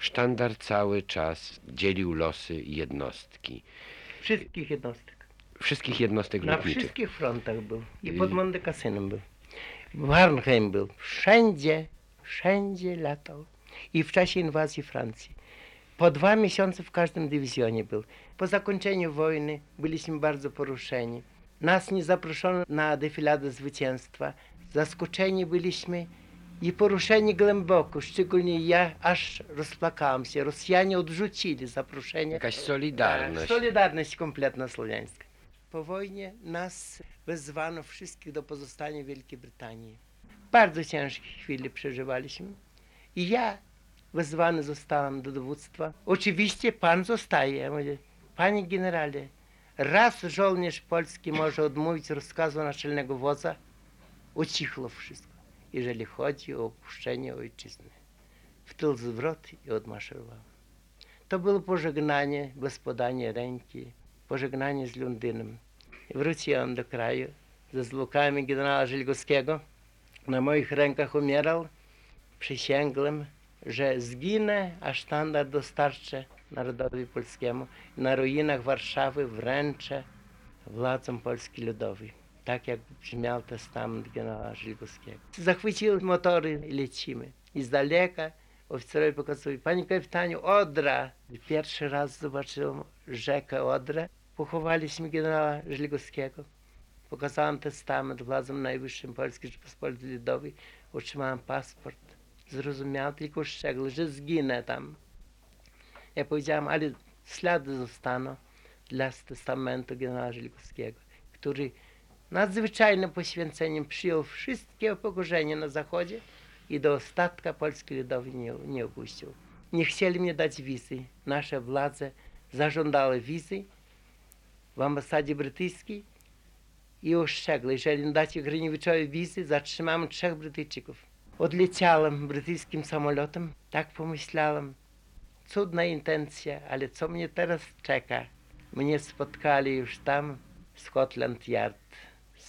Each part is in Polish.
Sztandar cały czas dzielił losy jednostki. Wszystkich jednostek. Wszystkich jednostek Na lotniczych. wszystkich frontach był. I pod Monte Cassinem był. W Arnhem był. Wszędzie, wszędzie latał. I w czasie inwazji Francji. Po dwa miesiące w każdym dywizjonie był. Po zakończeniu wojny byliśmy bardzo poruszeni. Nas nie zaproszono na defiladę zwycięstwa. Zaskoczeni byliśmy i poruszeni głęboko. Szczególnie ja aż rozpłakałem się. Rosjanie odrzucili zaproszenie. Jakaś solidarność. Tak, Solidarność kompletna słowiańska. Po wojnie nas wezwano wszystkich do pozostania w Wielkiej Brytanii. Bardzo ciężkie chwile przeżywaliśmy. I ja wezwany zostałem do dowództwa. Oczywiście pan zostaje. Ja mówię, panie generale, raz żołnierz polski może odmówić rozkazu naczelnego wodza, ucichło wszystko, jeżeli chodzi o opuszczenie ojczyzny. W tył zwrot i odmaszerował. To było pożegnanie, bez ręki, pożegnanie z Londynem. Wróciłem do kraju ze zwłokami generała Żelgowskiego. Na moich rękach umierał. Przysięgłem, że zginę, a sztandar dostarczę narodowi polskiemu. Na ruinach Warszawy wręczę władzom Polski Ludowej. Tak jak brzmiał testament generała Żelgowskiego. Zachwyciły motory i lecimy. I z daleka oficerowie pokazali, panie kapitanie, Odra. Pierwszy raz zobaczyłem rzekę Odrę. Pochowaliśmy generała Żelgowskiego. Pokazałem testament władzom najwyższym Polskiej Rzeczypospolitej Ludowej. Otrzymałem paszport. Zrozumiałem tylko szczegół, że zginę tam. Ja powiedziałem, ale ślady zostaną dla testamentu generała Żelgowskiego, który nadzwyczajnym poświęceniem przyjął wszystkie upokorzenia na Zachodzie i do ostatka Polski Ludowej nie, nie opuścił. Nie chcieli mnie dać wizy. Nasze władze zażądały wizy w ambasadzie brytyjskiej i ostrzegły, jeżeli nie dacie Grynewiczowi wizy, zatrzymamy trzech Brytyjczyków. Odleciałem brytyjskim samolotem, tak pomyślałem, cudna intencja, ale co mnie teraz czeka? Mnie spotkali już tam, Scotland Yard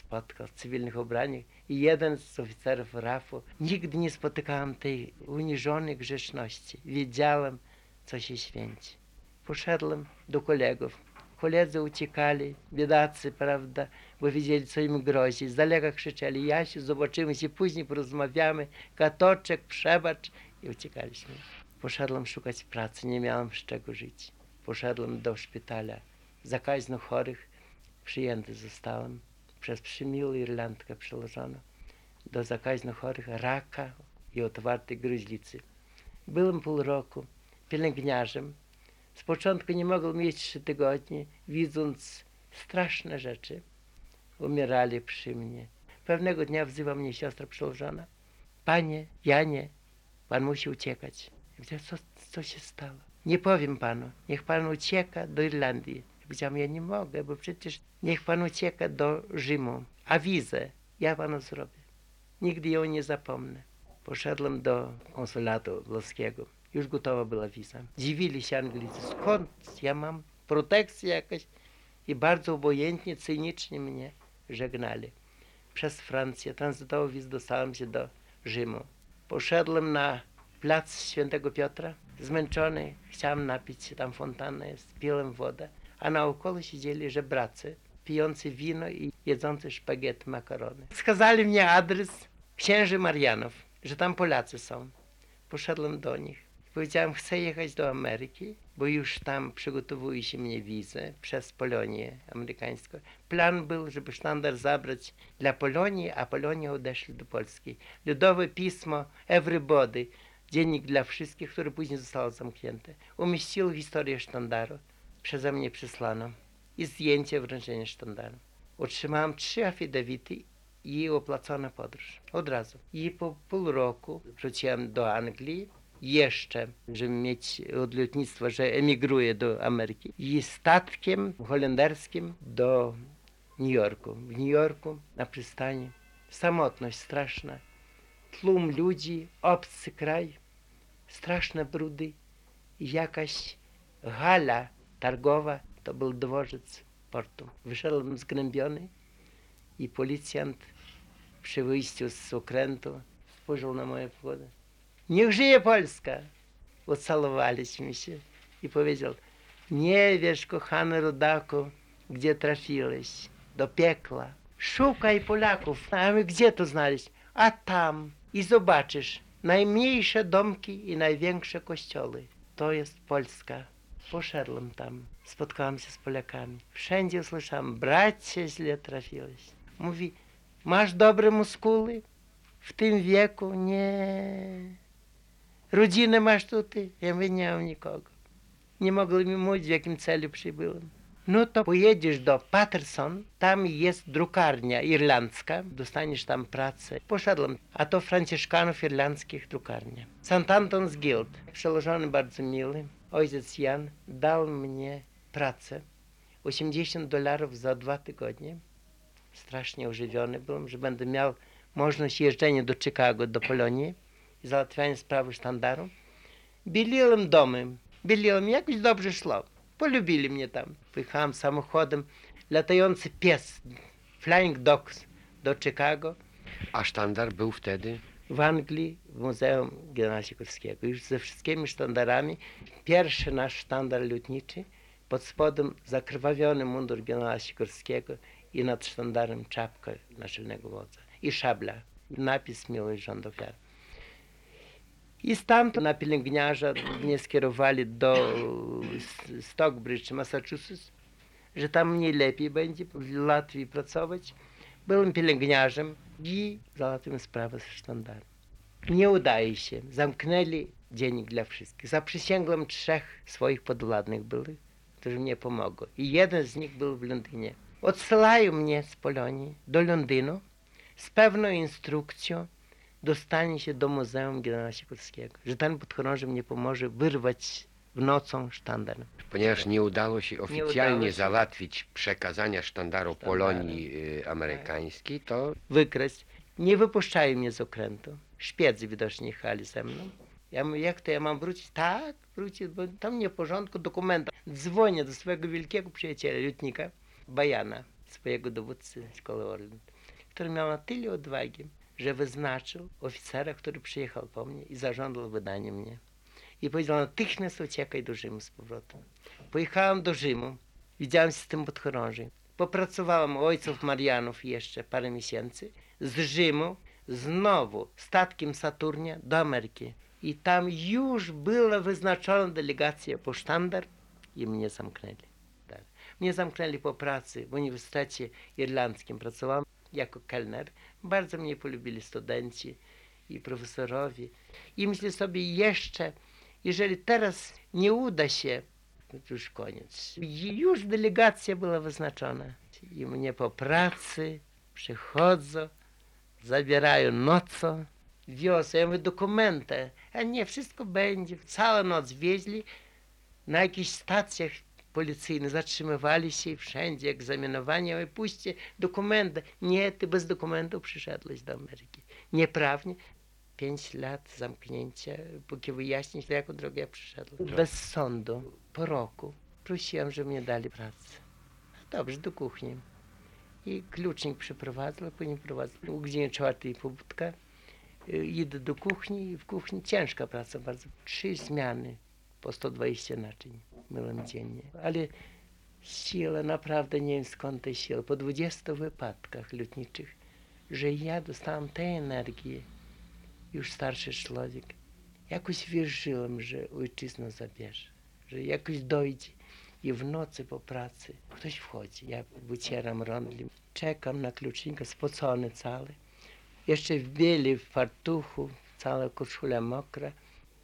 spotkał w cywilnych ubraniach i jeden z oficerów RAF-u. Nigdy nie spotykałem tej uniżonej grzeczności. Wiedziałem, co się święci. Poszedłem do kolegów. Koledzy uciekali, biedacy, prawda, bo wiedzieli, co im grozi. Z daleka krzyczeli, Jasiu, zobaczymy się później, porozmawiamy, katoczek, przebacz i uciekaliśmy. Poszedłem szukać pracy, nie miałem z czego żyć. Poszedłem do szpitala zakaźno chorych, przyjęty zostałem przez przymiłą Irlandkę przełożono do zakaźno chorych raka i otwartej gruźlicy. Byłem pół roku pielęgniarzem. Z początku nie mogłem mieć trzy tygodnie, widząc straszne rzeczy. Umierali przy mnie. Pewnego dnia wzywa mnie siostra przełożona. Panie Janie, pan musi uciekać. Ja powiedziałem, co, co się stało? Nie powiem panu, niech pan ucieka do Irlandii. Ja powiedziałem, ja nie mogę, bo przecież niech pan ucieka do Rzymu. A wizę ja panu zrobię. Nigdy ją nie zapomnę. Poszedłem do konsulatu włoskiego. Już gotowa była wiza. Dziwili się Anglicy, skąd ja mam protekcję jakaś. I bardzo obojętnie, cynicznie mnie żegnali. Przez Francję tranzytowo wiz dostałem się do Rzymu. Poszedłem na plac Świętego Piotra, zmęczony, chciałem napić się, tam fontanna jest, piłem wodę, a naokoło siedzieli żebracy, pijący wino i jedzący szpagiety, makarony. Wskazali mnie adres księży Marianów, że tam Polacy są. Poszedłem do nich. Powiedziałem, chcę jechać do Ameryki, bo już tam przygotowuje się mnie wizę przez Polonię amerykańską. Plan był, żeby sztandar zabrać dla Polonii, a Polonia odeszli do Polski. Ludowe pismo Everybody, dziennik dla wszystkich, które później zostało zamknięte, umieściło historię sztandaru. Przeze mnie przysłano i zdjęcie wręczenia sztandaru. Otrzymałem trzy afidawity i opłacona podróż. Od razu. I po pół roku wróciłem do Anglii, jeszcze, żeby mieć od lotnictwa, że emigruję do Ameryki. I statkiem holenderskim do New Yorku. W New Yorku na przystani samotność straszna. Tłum ludzi, obcy kraj, straszne brudy jakaś hala targowa, to był dworzec portu. Wyszedłem zgnębiony i policjant przy wyjściu z okrętu spojrzał na moje pogodę. Niech żyje Polska! Ucalowaliśmy się i powiedział, nie wiesz, kochany rodaku, gdzie trafiłeś, do piekla. Szukaj Polaków, a my gdzie to znaleźć? A tam i zobaczysz najmniejsze domki i największe kościoły. To jest Polska. Poszedłem tam, spotkałem się z Polakami. Wszędzie usłyszałem, bracie, źle trafiłeś. Mówi, masz dobre muskuły? W tym wieku nie. Rodzinę masz tutaj? Ja mówię, nie mam nikogo. Nie mogli mi mówić, w jakim celu przybyłem. No to pojedziesz do Patterson, tam jest drukarnia irlandzka, dostaniesz tam pracę. Poszedłem, a to Franciszkanów irlandzkich drukarnia. St. Anton's Guild, przełożony bardzo miły, ojciec Jan dał mnie pracę. 80 dolarów za dwa tygodnie. Strasznie ożywiony byłem, że będę miał możliwość jeżdżenia do Chicago, do Polonii i załatwiania sprawy sztandaru. Bieliłem domy, bieliłem, jakoś dobrze szło. Polubili mnie tam. Pojechałem samochodem, latający pies, Flying Dogs do Chicago, A sztandar był wtedy? W Anglii, w Muzeum Generała Sikorskiego. Już ze wszystkimi sztandarami. Pierwszy nasz sztandar lotniczy, pod spodem zakrwawiony mundur generała Sikorskiego i nad sztandarem czapka naczelnego wodza i szabla. Napis Miłość Rząd Ofiar. I stamtąd na pielęgniarza mnie skierowali do Stockbridge, Massachusetts, że tam mniej lepiej będzie w Latvii pracować. Byłem pielęgniarzem i załatwiłem sprawę ze sztandarem. Nie udaje się. Zamknęli dziennik dla wszystkich. Zaprzysięgłem trzech swoich podwładnych były, którzy mnie pomogli. I jeden z nich był w Londynie. Odsyłają mnie z Polonii do Londynu z pewną instrukcją dostanie się do Muzeum Generała Sikorskiego, że ten podchorąży mnie pomoże wyrwać w nocą sztandar. Ponieważ nie udało się oficjalnie udało się. załatwić przekazania sztandaru. Polonii y, amerykańskiej, to wykraść. Nie wypuszczają mnie z okrętu. Szpiedzy widocznie jechali ze mną. Ja mówię, jak to ja mam wrócić? Tak, wrócić, bo tam nie w porządku, dokumenta. Dzwonię do swojego wielkiego przyjaciela, lotnika, Bajana, swojego dowódcy szkoły Orlen, który miał na tyle odwagi, że wyznaczył oficera, który przyjechał po mnie i zażądał wydania mnie. I powiedział, natychmiast uciekaj do Rzymu z powrotem. Pojechałem do Rzymu, widziałem się z tym podchorążym. Popracowałem u ojców Marianów jeszcze parę miesięcy. Z Rzymu znowu statkiem Saturnia do Ameryki. I tam już była wyznaczona delegacja po sztandar i mnie zamknęli. Tak. Mnie zamknęli po pracy w Uniwersytecie Irlandzkim. Pracowałem jako kelner. Bardzo mnie polubili studenci i profesorowie. I myślę sobie jeszcze, jeżeli teraz nie uda się, to już koniec. I już delegacja była wyznaczona. I mnie po pracy przychodzą, zabierają nocą, wiozą. Ja mówię, dokumenty. A nie, wszystko będzie. Całą noc wieźli na jakichś stacjach policyjnych, zatrzymywali się i wszędzie egzaminowanie. Ja mówię, puśćcie dokumenty. Nie, ty bez dokumentów przyszedłeś do Ameryki. Nieprawnie. Pięć lat zamknięcia, póki wyjaśnić, na jaką drogę ja przyszedłem. Bez sądu, po roku, prosiłem, żeby mnie dali pracę. Dobrze, do kuchni. I klucznik przyprowadzał, później prowadzał. O godzinie czwartej pobudka. Y, Idę do kuchni i w kuchni ciężka praca bardzo. Trzy zmiany po 120 naczyń myłem dziennie. Ale siła, naprawdę nie wiem skąd te siły. Po 20 wypadkach lotniczych, że ja dostałem tej energii, już starszy człowiek. Jakoś wierzyłem, że ojczyzna zabierze, że jakoś dojdzie. I w nocy po pracy ktoś wchodzi. Ja wycieram rądli, czekam na klucznika, spocony cały. Jeszcze w bieli, w fartuchu, cała koszula mokra,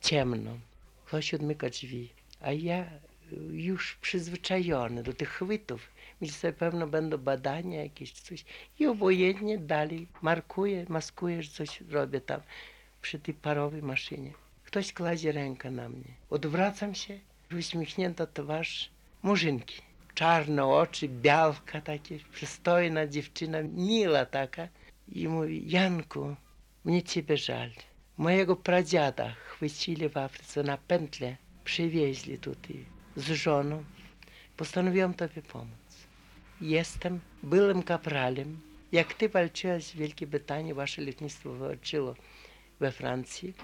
ciemno. Ktoś odmyka drzwi, a ja y, już przyzwyczajony do tych chwytów. Myślę pewno będą badania jakieś coś. I obojętnie dalej markuję, maskuję, coś robię tam przy tej parowej maszynie. Ktoś kładzie rękę na mnie. Odwracam się, uśmiechnięta twarz murzynki. Czarne oczy, białka takie, przystojna dziewczyna, miła taka. I mówi, Janku, mnie ciebie żal. Mojego pradziada chwycili w Afryce na pętlę, przywieźli tutaj z żoną. Postanowiłam tobie pomóc. Jestem byłym kapralem. Jak ty walczyłaś w Wielkiej Brytanii, wasze lotnictwo walczyło we Francji.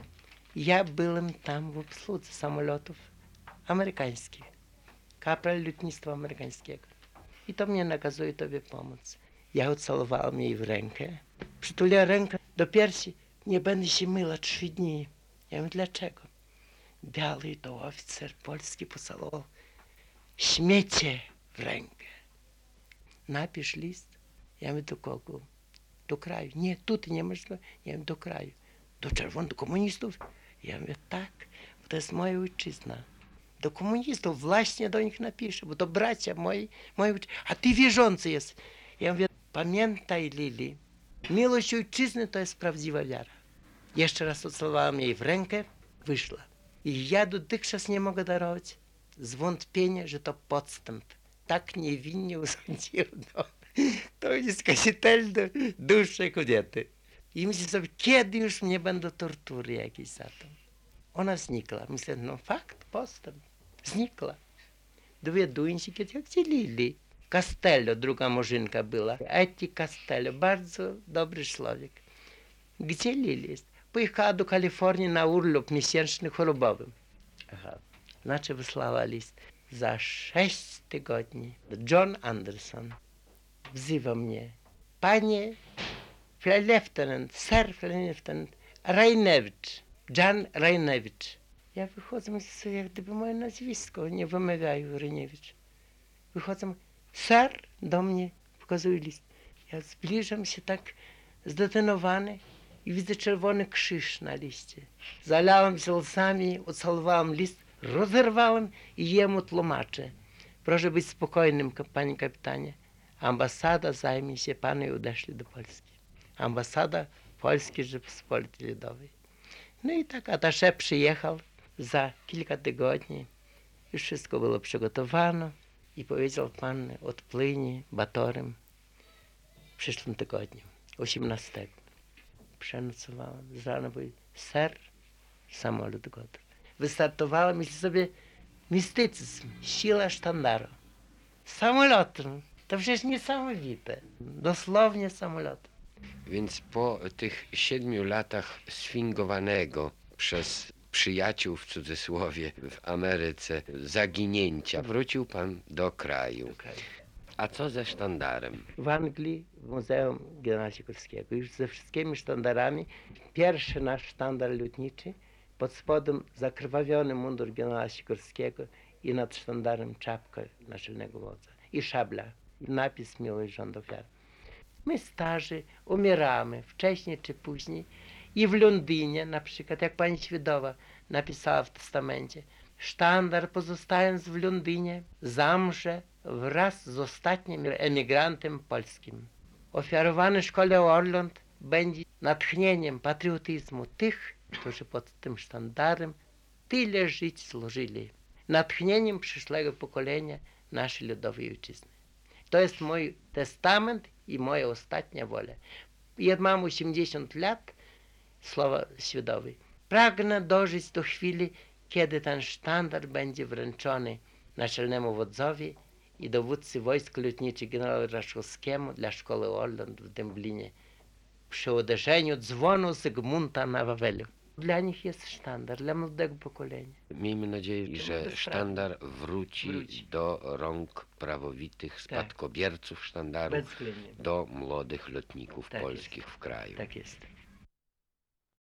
Ja byłem tam w obsłudze samolotów amerykańskich. Kapral lotnictwa amerykańskiego. I to mnie nakazuje tobie pomóc. Ja ucałowałem jej w rękę. Przytuliła rękę do piersi. Nie będę się myła trzy dni. Ja mówię, dlaczego? Biały to oficer polski pocałował śmiecie w rękę. Napisz list. Ja mówię, do kogo? Do kraju. Nie, tu ty nie możesz. Ja mówię, do kraju. Do czerwonych, komunistów? Ja mówię, tak, bo to jest moja ojczyzna. Do komunistów właśnie do nich napiszę, bo to bracia moi, moi a ty wierzący jest. Ja mówię, pamiętaj Lili, miłość ojczyzny to jest prawdziwa wiara. Jeszcze raz ucałowałem jej w rękę, wyszła. I ja dotychczas nie mogę darować zwątpienia, że to podstęp. Tak niewinnie usądziono. To jest skazitelne dusze kobiety. I myślę sobie, kiedy już mnie będą tortury jakieś za to. Ona znikła. Myślę, no fakt, postęp. Znikła. Dowiaduję się, kiedy jak dzielili. Castello, druga murzynka była. Eti Castello, bardzo dobry człowiek. Gdzie Lili jest? Pojechała do Kalifornii na urlop miesięczny chorobowy. Aha. Znaczy wysłała list. Za sześć tygodni John Anderson wzywa mnie. Panie Lieutenant, Sir Lieutenant Rajnewicz, Jan Rajnewicz. Ja wychodzę, sobie, jak gdyby moje nazwisko, nie wymawiają Rajnewicz. Wychodzę, Sir do mnie pokazuje list. Ja zbliżam się tak zdetonowany i widzę czerwony krzyż na liście. Zalałem się łzami, ucałowałem list, rozerwałem i jemu tłumaczę. Proszę być spokojnym, panie kapitanie. Ambasada zajmie się panu i odeszli do Polski. Ambasada Polskiej Rzeczypospolitej Ludowej. No i tak atasze przyjechał za kilka tygodni. Już wszystko było przygotowane i powiedział pan odpłynie batorem w przyszłym tygodniu, 18. Przenocowałem. Z rana był ser, samolot gotów. Wystartowałem, myślę sobie, mistycyzm, siła sztandaru. Samolotem. To przecież niesamowite. Dosłownie samolotem. Więc po tych siedmiu latach sfingowanego przez przyjaciół w cudzysłowie w Ameryce zaginięcia wrócił pan do kraju. A co ze sztandarem? W Anglii, w Muzeum Generała Sikorskiego, już ze wszystkimi sztandarami. Pierwszy nasz sztandar lotniczy, pod spodem zakrwawiony mundur generała Sikorskiego i nad sztandarem czapka naczelnego wodza i szabla, napis miłość rząd ofiar. My starzy umieramy, wcześniej czy później. I w Londynie, na przykład, jak pani Świedowa napisała w testamencie, sztandar pozostając w Londynie, zamrze wraz z ostatnim emigrantem polskim. Ofiarowany szkole Orląt będzie natchnieniem patriotyzmu tych, którzy pod tym sztandarem tyle żyć służyli. Natchnieniem przyszłego pokolenia naszej ludowej ojczyzny. To jest mój testament i moja ostatnia wola. Ja mam 80 lat, słowa świadowe. Pragnę dożyć do chwili, kiedy ten sztandar będzie wręczony naczelnemu wodzowi i dowódcy wojsk lotniczych generał Raszkowskiemu dla szkoły Orląt w Dęblinie przy uderzeniu dzwonu Zygmunta na Wawelu. Dla nich jest sztandar, dla młodego pokolenia. Miejmy nadzieję, że sztandar wróci, Wróci. do rąk prawowitych spadkobierców sztandaru, Bezwzględnie. do młodych lotników Tak polskich w kraju. Tak jest.